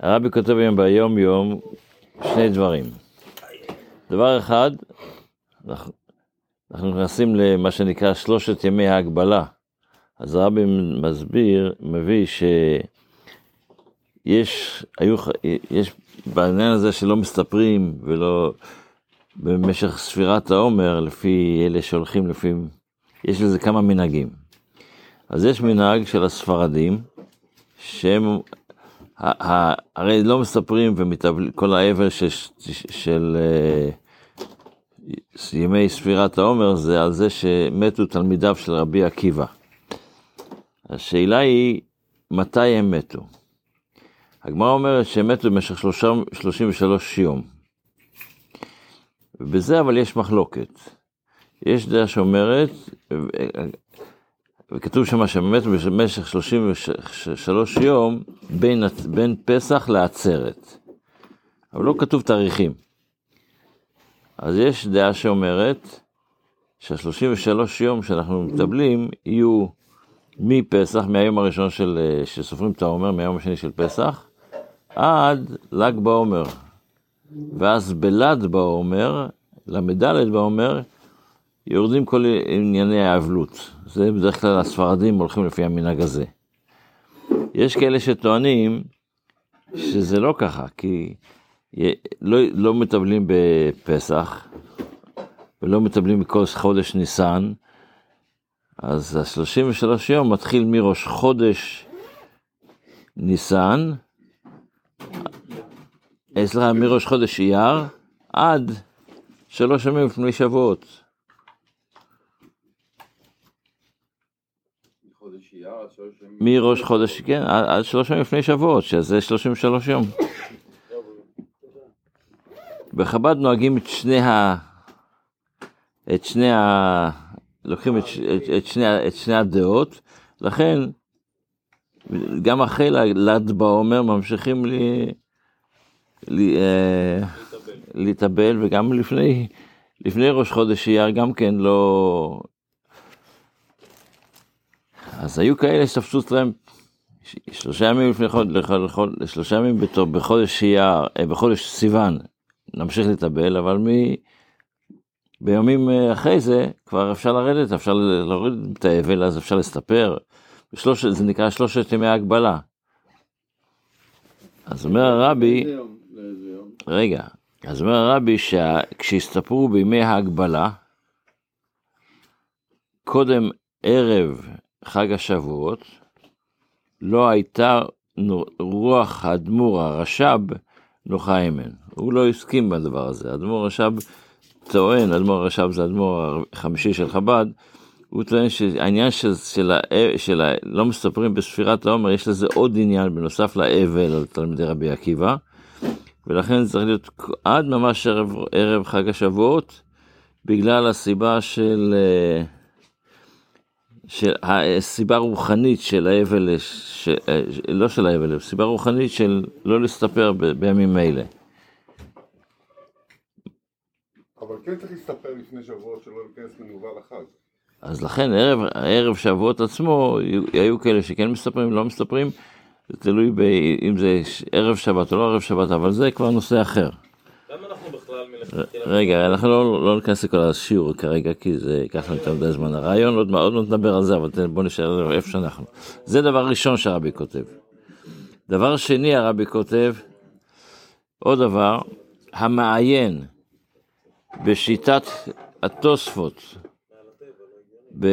הרבי כותב היום ביום יום שני דברים. דבר אחד, אנחנו, נכנסים למה שנקרא שלושת ימי ההגבלה. אז הרבי מסביר, מביא שיש, היו, יש בעניין הזה שלא מסתפרים ולא, במשך ספירת העומר, לפי אלה שהולכים לפי, יש לזה כמה מנהגים. אז יש מנהג של הספרדים, שהם הרי לא מספרים ומתאבלים, כל האבל של, uh, ימי ספירת העומר זה על זה שמתו תלמידיו של רבי עקיבא. השאלה היא, מתי הם מתו? הגמרא אומרת שהם מתו במשך 33 יום. ובזה אבל יש מחלוקת. יש דעה שאומרת, וכתוב שם שבאמת במשך 33 יום בין, בין פסח לעצרת. אבל לא כתוב תאריכים. אז יש דעה שאומרת שה-33 יום שאנחנו מטבלים יהיו מפסח, מהיום הראשון של, שסופרים את העומר, מהיום השני של פסח, עד ל"ג בעומר. ואז בל"ד בעומר, ל"ד בעומר, יורדים כל ענייני האבלות. זה בדרך כלל הספרדים הולכים לפי המנהג הזה. יש כאלה שטוענים שזה לא ככה, כי לא, לא מטבלים בפסח, ולא מטבלים בכל חודש ניסן, אז ה-33 יום מתחיל מראש חודש ניסן, סליחה, מראש חודש אייר, עד שלוש ימים לפני שבועות. מראש חודש, כן, עד שלוש ימים לפני שבועות, שזה 33 יום. בחב"ד נוהגים את שני ה... את שני ה... לוקחים את, את, את, שני, את שני הדעות, לכן גם אחרי ל"ד בעומר ממשיכים לי, לי, אה, להתאבל, וגם לפני, לפני ראש חודש אייר גם כן לא, אז היו כאלה שתפסו אצלם שלושה ימים לפני חודש, שלושה ימים בחודש אייר, אה, בחודש סיוון, נמשיך להתאבל, אבל מ... ביומים אה, אחרי זה כבר אפשר לרדת, אפשר להוריד את האבל, אז אפשר להסתפר. בשלוש, זה נקרא שלושת ימי ההגבלה. אז אומר הרבי, רגע, אז אומר הרבי שכשהסתפרו בימי ההגבלה, קודם ערב חג השבועות, לא הייתה רוח האדמו"ר הרש"ב נוחה אמן. הוא לא הסכים בדבר הזה. האדמו"ר הרש"ב טוען, האדמו"ר הרש"ב זה האדמו"ר החמישי של חב"ד, הוא טוען שהעניין של, של, של. לא מסתפרים בספירת העומר, יש לזה עוד עניין בנוסף לאבל על תלמידי רבי עקיבא, ולכן זה צריך להיות עד ממש ערב, ערב חג השבועות, בגלל הסיבה של... של הסיבה הרוחנית של האבל, ש... לא של האבל, סיבה רוחנית של לא להסתפר ב... בימים אלה. אבל כן צריך להסתפר לפני שבועות שלא להיכנס מנוול לחג. אז לכן ערב, ערב שבועות עצמו, היו כאלה שכן מסתפרים, לא מסתפרים, זה תלוי אם זה ערב שבת או לא ערב שבת, אבל זה כבר נושא אחר. רגע, אנחנו לא, לא ניכנס לכל השיעור כרגע, כי זה ייקח לנו יותר מדי זמן. הרעיון, עוד מעט נדבר על זה, אבל בואו נשאר איפה שאנחנו. זה דבר ראשון שהרבי כותב. דבר שני, הרבי כותב, עוד דבר, המעיין בשיטת התוספות, ב...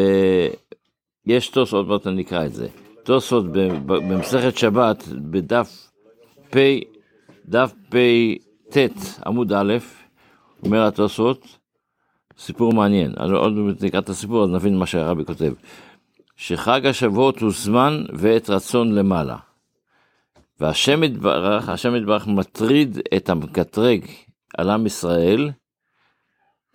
יש תוספות, עוד מעט אני אקרא את זה, תוספות במסכת שבת, בדף פ... דף פט עמוד א', אומר התוספות, סיפור מעניין, עוד נקרא את הסיפור אז נבין מה שהרבי כותב, שחג השבועות הוא זמן ועת רצון למעלה. והשם יתברך, השם יתברך מטריד את המקטרג על עם ישראל,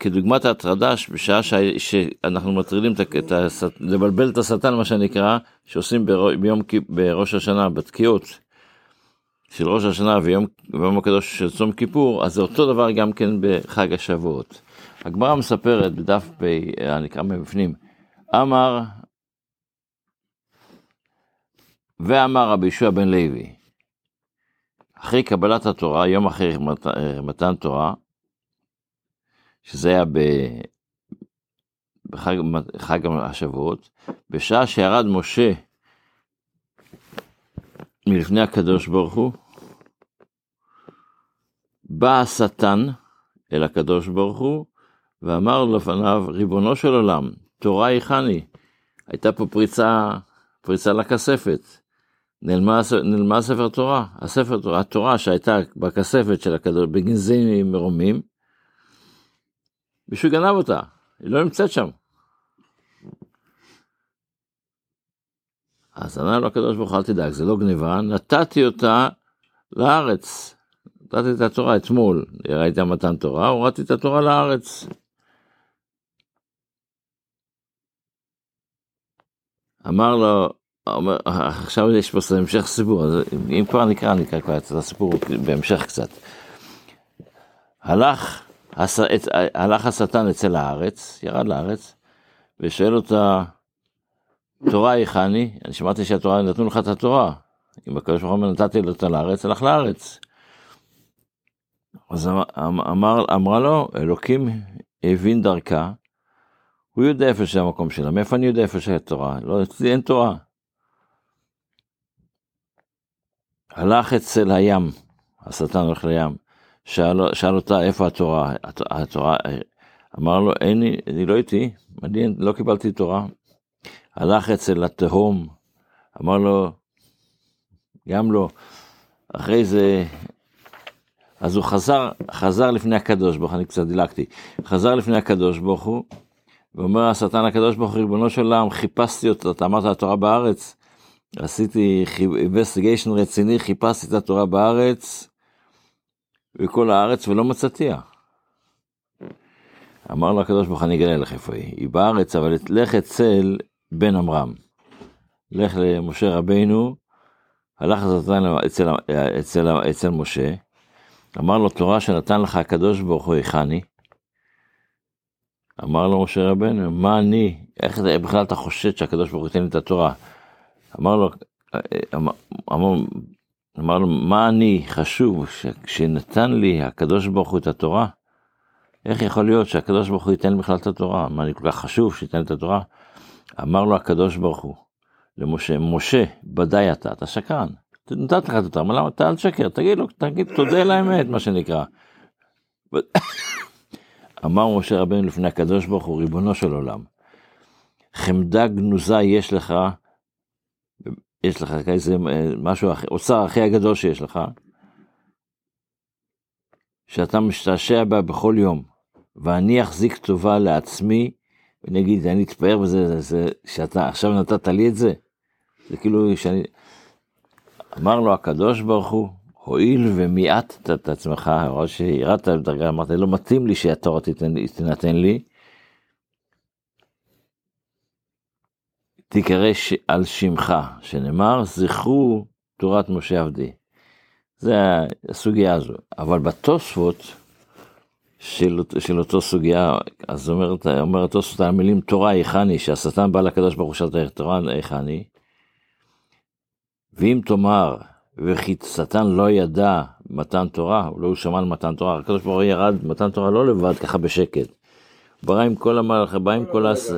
כדוגמת ההטרדה בשעה ש... שאנחנו מטרידים את ה... לבלבל את השטן מה שנקרא, שעושים ביום בראש השנה בתקיעות של ראש השנה ויום, ויום הקדוש של צום כיפור, אז זה אותו דבר גם כן בחג השבועות. הגמרא מספרת בדף פ... אני אקרא מבפנים, אמר ואמר רבי יהושע בן לוי, אחרי קבלת התורה, יום אחרי מת- מתן תורה, שזה היה ב... בחג חג השבועות, בשעה שירד משה מלפני הקדוש ברוך הוא, בא השטן אל הקדוש ברוך הוא, ואמר לפניו, ריבונו של עולם, תורה היכני. הייתה פה פריצה, פריצה לכספת. נעלמה, נעלמה ספר תורה, הספר תורה, התורה שהייתה בכספת של הקדוש, בגנזי מרומים, מישהו גנב אותה, היא לא נמצאת שם. אז ענה לו הקדוש ברוך הוא, אל תדאג, זה לא גניבה, נתתי אותה לארץ. נתתי את התורה אתמול, ראיתי מתן תורה, הורדתי את התורה לארץ. אמר לו, אומר, עכשיו יש פה המשך סיפור, אז אם כבר נקרא, נקרא כבר את הסיפור בהמשך קצת. הלך, הס, הלך השטן אצל הארץ, ירד לארץ, ושואל אותה, תורה היכני? אני שמעתי שהתורה, נתנו לך את התורה. אם הקדוש ברוך הוא נתתי לו אותה לארץ, הלך לארץ. אז אמר, אמרה לו, אלוקים הבין דרכה, הוא יודע איפה זה המקום שלה, מאיפה אני יודע איפה שהיא תורה? לא, אצלי אין תורה. הלך אצל הים, השטן הולך לים, שאל, שאל אותה איפה התורה, התורה, אמר לו, אין אני לא איתי, אני לא קיבלתי תורה. הלך אצל התהום, אמר לו, גם לא. אחרי זה, אז הוא חזר, חזר לפני הקדוש ברוך הוא, אני קצת דילגתי, חזר לפני הקדוש ברוך הוא, ואומר השטן הקדוש ברוך הוא, ריבונו של עולם, חיפשתי אותו, אתה אמרת התורה בארץ, עשיתי investigation רציני, חיפשתי את התורה בארץ, בכל הארץ, ולא מצאתיה. אמר לו הקדוש ברוך הוא, אני אגלה לך איפה היא. היא בארץ, אבל לך אצל בן עמרם. לך למשה רבינו, הלך השטן אצל, אצל, אצל משה, אמר לו, תורה שנתן לך הקדוש ברוך הוא היכני. אמר לו משה רבנו, מה אני, איך בכלל אתה חושד שהקדוש ברוך הוא ייתן לי את התורה? אמר לו, אמר, אמר, אמר לו, מה אני חשוב שנתן לי הקדוש ברוך הוא את התורה? איך יכול להיות שהקדוש ברוך הוא ייתן לי בכלל את התורה? מה, אני כל כך חשוב שייתן לי את התורה? אמר לו הקדוש ברוך הוא למשה, משה, ודאי אתה, אתה שקרן. נתת לך את התורה, למה אתה אל תשקר, תגיד לו, תגיד, תודה על האמת, מה שנקרא. אמר משה רבנו לפני הקדוש ברוך הוא, ריבונו של עולם, חמדה גנוזה יש לך, יש לך איזה משהו, אוצר הכי הגדול שיש לך, שאתה משתעשע בה בכל יום, ואני אחזיק טובה לעצמי, ואני אגיד, אני אתפאר בזה, זה, זה, שאתה עכשיו נתת לי את זה. זה כאילו שאני... אמר לו הקדוש ברוך הוא, הואיל ומיעטת את עצמך, או שירדת בדרגה, אמרת, לא מתאים לי שהתורה תינתן לי, תקרא ש... על שמך, שנאמר, זכרו תורת משה עבדי. זה הסוגיה הזו. אבל בתוספות של, של אותו סוגיה, אז אומרת, אומר התוספות על המילים תורה היכני, שהשטן בא לקדוש ברוך הוא שאתה תורה היכני, ואם תאמר, וכי שטן לא ידע מתן תורה, הוא לא שמע על מתן תורה, הקדוש ברוך הוא ירד מתן תורה לא לבד ככה בשקט. ברא עם כל המלאכה, בא עם כל, הס...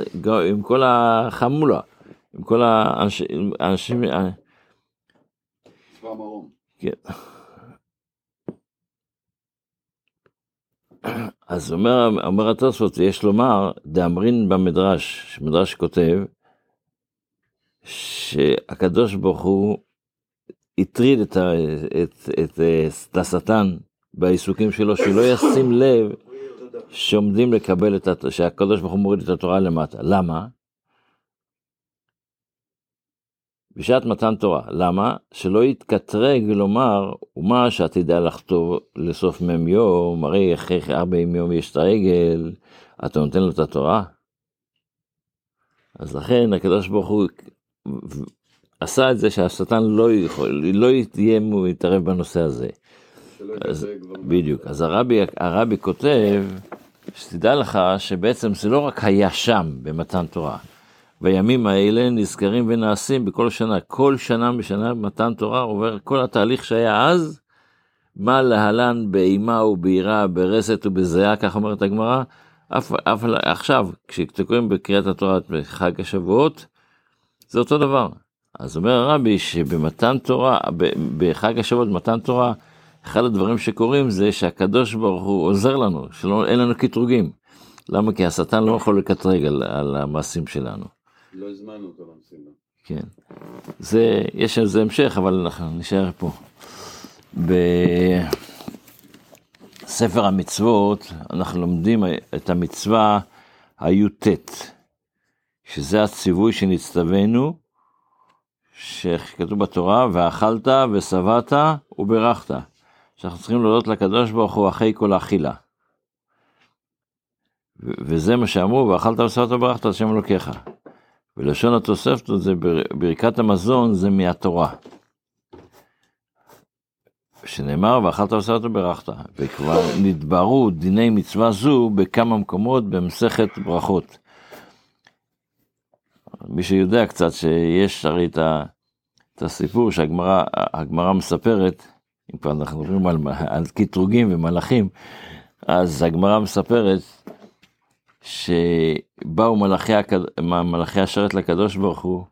עם כל החמולה, עם כל האנשים... צבא מרום. כן. אז אומר, אומר התוספות, יש לומר, דאמרין במדרש, מדרש כותב, שהקדוש ברוך הוא הטריד את, את, את, את השטן בעיסוקים שלו, שלא ישים לב שעומדים לקבל את, שהקדוש ברוך הוא מוריד את התורה למטה. למה? בשעת מתן תורה. למה? שלא יתקטרג ולומר, ומה שעתידה לחטוא לסוף מ"ם יום, הרי אחרי ארבעים יום יש את הרגל, אתה נותן לו את התורה? אז לכן הקדוש ברוך הוא עשה את זה שהשטן לא יכול, לא יהיה מתערב בנושא הזה. אז, בדיוק. אז הרבי, הרבי כותב, שתדע לך שבעצם זה לא רק היה שם במתן תורה. בימים האלה נזכרים ונעשים בכל שנה. כל שנה בשנה במתן תורה עובר כל התהליך שהיה אז, מה להלן באימה וביראה, ברסת ובזיעה, כך אומרת הגמרא, אף, אף עכשיו, כשאתם קוראים בקריאת התורה בחג השבועות, זה אותו דבר. אז אומר הרבי שבמתן תורה, בחג השבועות, במתן תורה, אחד הדברים שקורים זה שהקדוש ברוך הוא עוזר לנו, שאין לנו קטרוגים. למה? כי השטן לא יכול לקטרג על, על המעשים שלנו. לא הזמנו אותו למשימה. כן. זה, יש על זה המשך, אבל אנחנו נשאר פה. בספר המצוות אנחנו לומדים את המצווה הי"ט, שזה הציווי שנצטווינו, שכתוב בתורה, ואכלת ושבעת וברכת. שאנחנו צריכים להודות לקדוש ברוך הוא אחרי כל האכילה. וזה מה שאמרו, ואכלת ושבעת וברכת השם אלוקיך. ולשון התוספת זה ברכת המזון זה מהתורה. שנאמר ואכלת ושבעת וברכת, וכבר נדברו דיני מצווה זו בכמה מקומות במסכת ברכות. מי שיודע קצת שיש הרי את הסיפור שהגמרא מספרת, אם כבר אנחנו מדברים על, על קטרוגים ומלאכים, אז הגמרא מספרת שבאו מלאכי, מלאכי השרת לקדוש ברוך הוא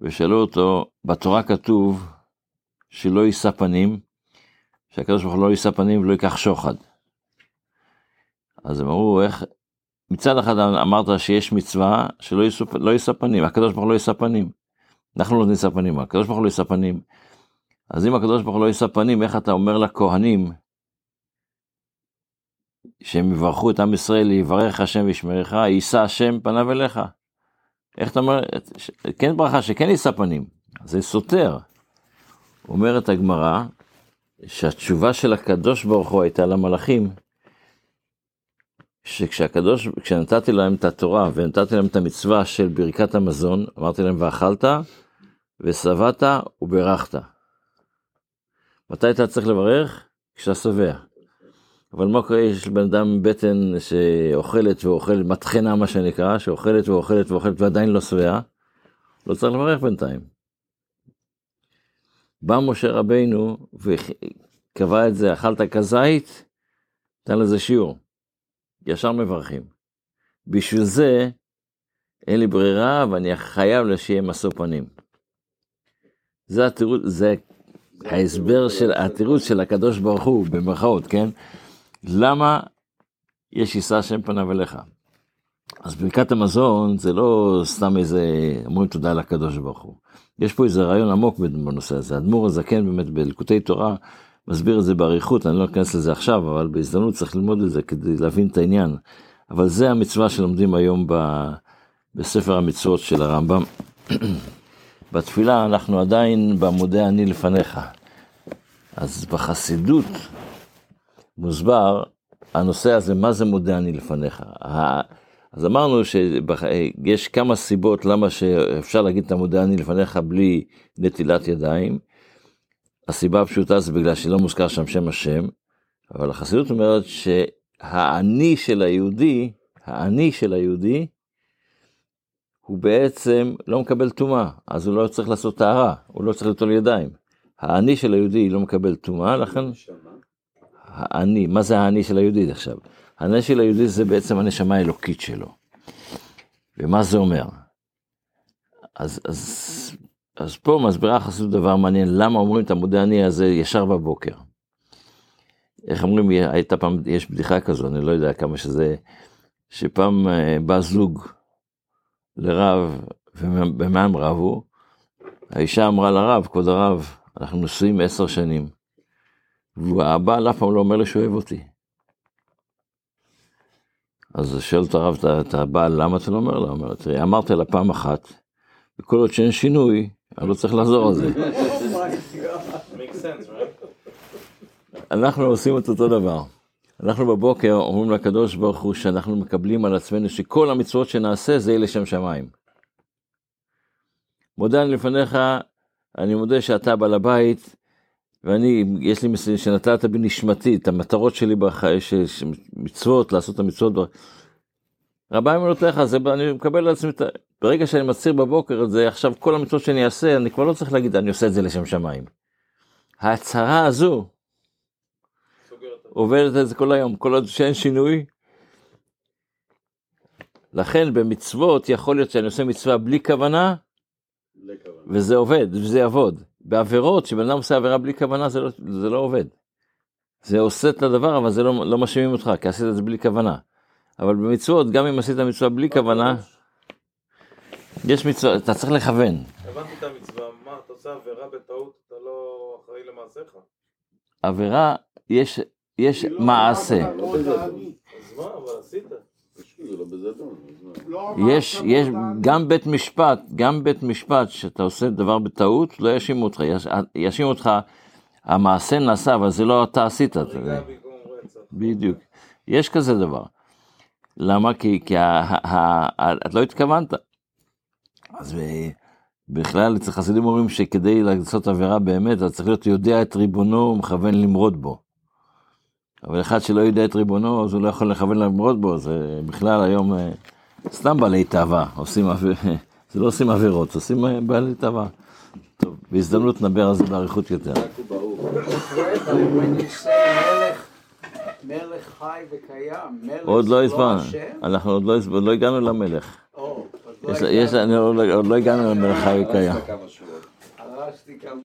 ושאלו אותו, בתורה כתוב שלא יישא פנים, שהקדוש ברוך הוא לא יישא פנים ולא ייקח שוחד. אז הם אמרו, איך, מצד אחד אמרת שיש מצווה שלא לא יישא פנים, הקדוש ברוך הוא לא יישא פנים. אנחנו לא נישא פנים, הקדוש ברוך הוא לא יישא פנים. אז אם הקדוש ברוך הוא לא יישא פנים, איך אתה אומר לכהנים שהם יברכו את עם ישראל, יברך השם וישמרך, יישא השם פניו אליך. איך אתה אומר, כן ברכה שכן יישא פנים, זה סותר. אומרת הגמרא, שהתשובה של הקדוש ברוך הוא הייתה למלאכים, שכשהקדוש, כשנתתי להם את התורה ונתתי להם את המצווה של ברכת המזון, אמרתי להם ואכלת ושבעת וברכת. מתי אתה צריך לברך? כשאתה שבע. אבל מה קורה, יש לבן אדם בטן שאוכלת ואוכלת, מטחנה מה שנקרא, שאוכלת ואוכלת ואוכלת ועדיין לא שבע, לא צריך לברך בינתיים. בא משה רבינו וקבע את זה, אכלת כזית, נתן לזה שיעור. ישר מברכים. בשביל זה אין לי ברירה ואני חייב שיהיה משוא פנים. זה התירוץ, זה ההסבר של, התירוץ של הקדוש ברוך הוא, במרכאות, כן? למה יש יישא השם פניו אליך? אז ברכת המזון זה לא סתם איזה, אומרים תודה לקדוש ברוך הוא. יש פה איזה רעיון עמוק בנושא הזה. האדמו"ר הזקן באמת בלקוטי תורה מסביר את זה באריכות, אני לא אכנס לזה עכשיו, אבל בהזדמנות צריך ללמוד את זה כדי להבין את העניין. אבל זה המצווה שלומדים היום ב, בספר המצוות של הרמב"ם. בתפילה אנחנו עדיין בעמודי אני לפניך. אז בחסידות מוסבר הנושא הזה, מה זה מודה אני לפניך. אז אמרנו שיש כמה סיבות למה שאפשר להגיד את המודה אני לפניך בלי נטילת ידיים. הסיבה הפשוטה זה בגלל שלא מוזכר שם שם השם, אבל החסידות אומרת שהאני של היהודי, האני של היהודי, הוא בעצם לא מקבל טומאה, אז הוא לא צריך לעשות טהרה, הוא לא צריך לטול ידיים. האני של היהודי לא מקבל טומאה, לכן... האני, מה זה האני של היהודי עכשיו? האני של היהודי זה בעצם הנשמה האלוקית שלו. ומה זה אומר? אז, אז, אז פה מסבירה החסידות דבר מעניין, למה אומרים את המודה אני הזה ישר בבוקר. איך אומרים, הייתה פעם, יש בדיחה כזו, אני לא יודע כמה שזה, שפעם אה, בא זוג לרב, ובמה הם רבו? האישה אמרה לרב, כבוד הרב, אנחנו נשואים עשר שנים. והבעל אף פעם לא אומר לי שהוא אוהב אותי. אז שואל את הרב, את הבעל, למה אתה לא אומר לה? אומר, תראי, אמרת לה פעם אחת, וכל עוד שאין שינוי, אני לא צריך לחזור על זה. אנחנו עושים את אותו דבר. אנחנו בבוקר אומרים לקדוש ברוך הוא שאנחנו מקבלים על עצמנו שכל המצוות שנעשה זה יהיה לשם שמיים. מודה אני לפניך, אני מודה שאתה בעל הבית, ואני, יש לי מסוים שנתת בנשמתי את המטרות שלי בחיי, מצוות, לעשות את המצוות. רבה אמונותיך, זה אני מקבל על עצמי, ברגע שאני מצהיר בבוקר את זה, עכשיו כל המצוות שאני אעשה, אני כבר לא צריך להגיד, אני עושה את זה לשם שמיים. ההצהרה הזו, עובדת את זה כל היום, כל עוד שאין שינוי. לכן במצוות יכול להיות שאני עושה מצווה בלי כוונה, וזה עובד, וזה יעבוד. בעבירות, כשבן אדם עושה עבירה בלי כוונה, זה לא, זה לא עובד. זה עושה את הדבר, אבל זה לא, לא מאשימים אותך, כי עשית את זה בלי כוונה. אבל במצוות, גם אם עשית מצווה בלי כוונה, יש מצווה, אתה צריך לכוון. הבנתי את המצווה, מה, אתה עושה עבירה בטעות, אתה לא אחראי למעשיך? עבירה, יש, יש מעשה. אז מה, אבל עשית. יש, יש, גם בית משפט, גם בית משפט, שאתה עושה דבר בטעות, לא יאשימו אותך, יש- יאשימו אותך, המעשה נעשה, אבל זה לא אתה עשית. אתה יודע. הריגה במקום רצח. בדיוק. יש כזה דבר. למה? כי, כי ה, ה, ה, ה, את לא התכוונת. אז ב- בכלל, אצל חסידים אומרים שכדי לעשות עבירה באמת, אתה צריך להיות יודע את ריבונו ומכוון למרוד בו. אבל אחד שלא יודע את ריבונו, אז הוא לא יכול לכוון למרוד בו, זה בכלל היום אה, סתם בעלי תאווה, עושים. זה לא עושים עבירות, עושים אה, בעלי תאווה. טוב, בהזדמנות נדבר על זה באריכות יותר. מלך, חי וקיים, מלך עוד לא הזמן? אנחנו עוד לא, לא הגענו למלך. עוד לא הגענו. עוד לא- לא הגענו למלך חי וקיים. הרסתי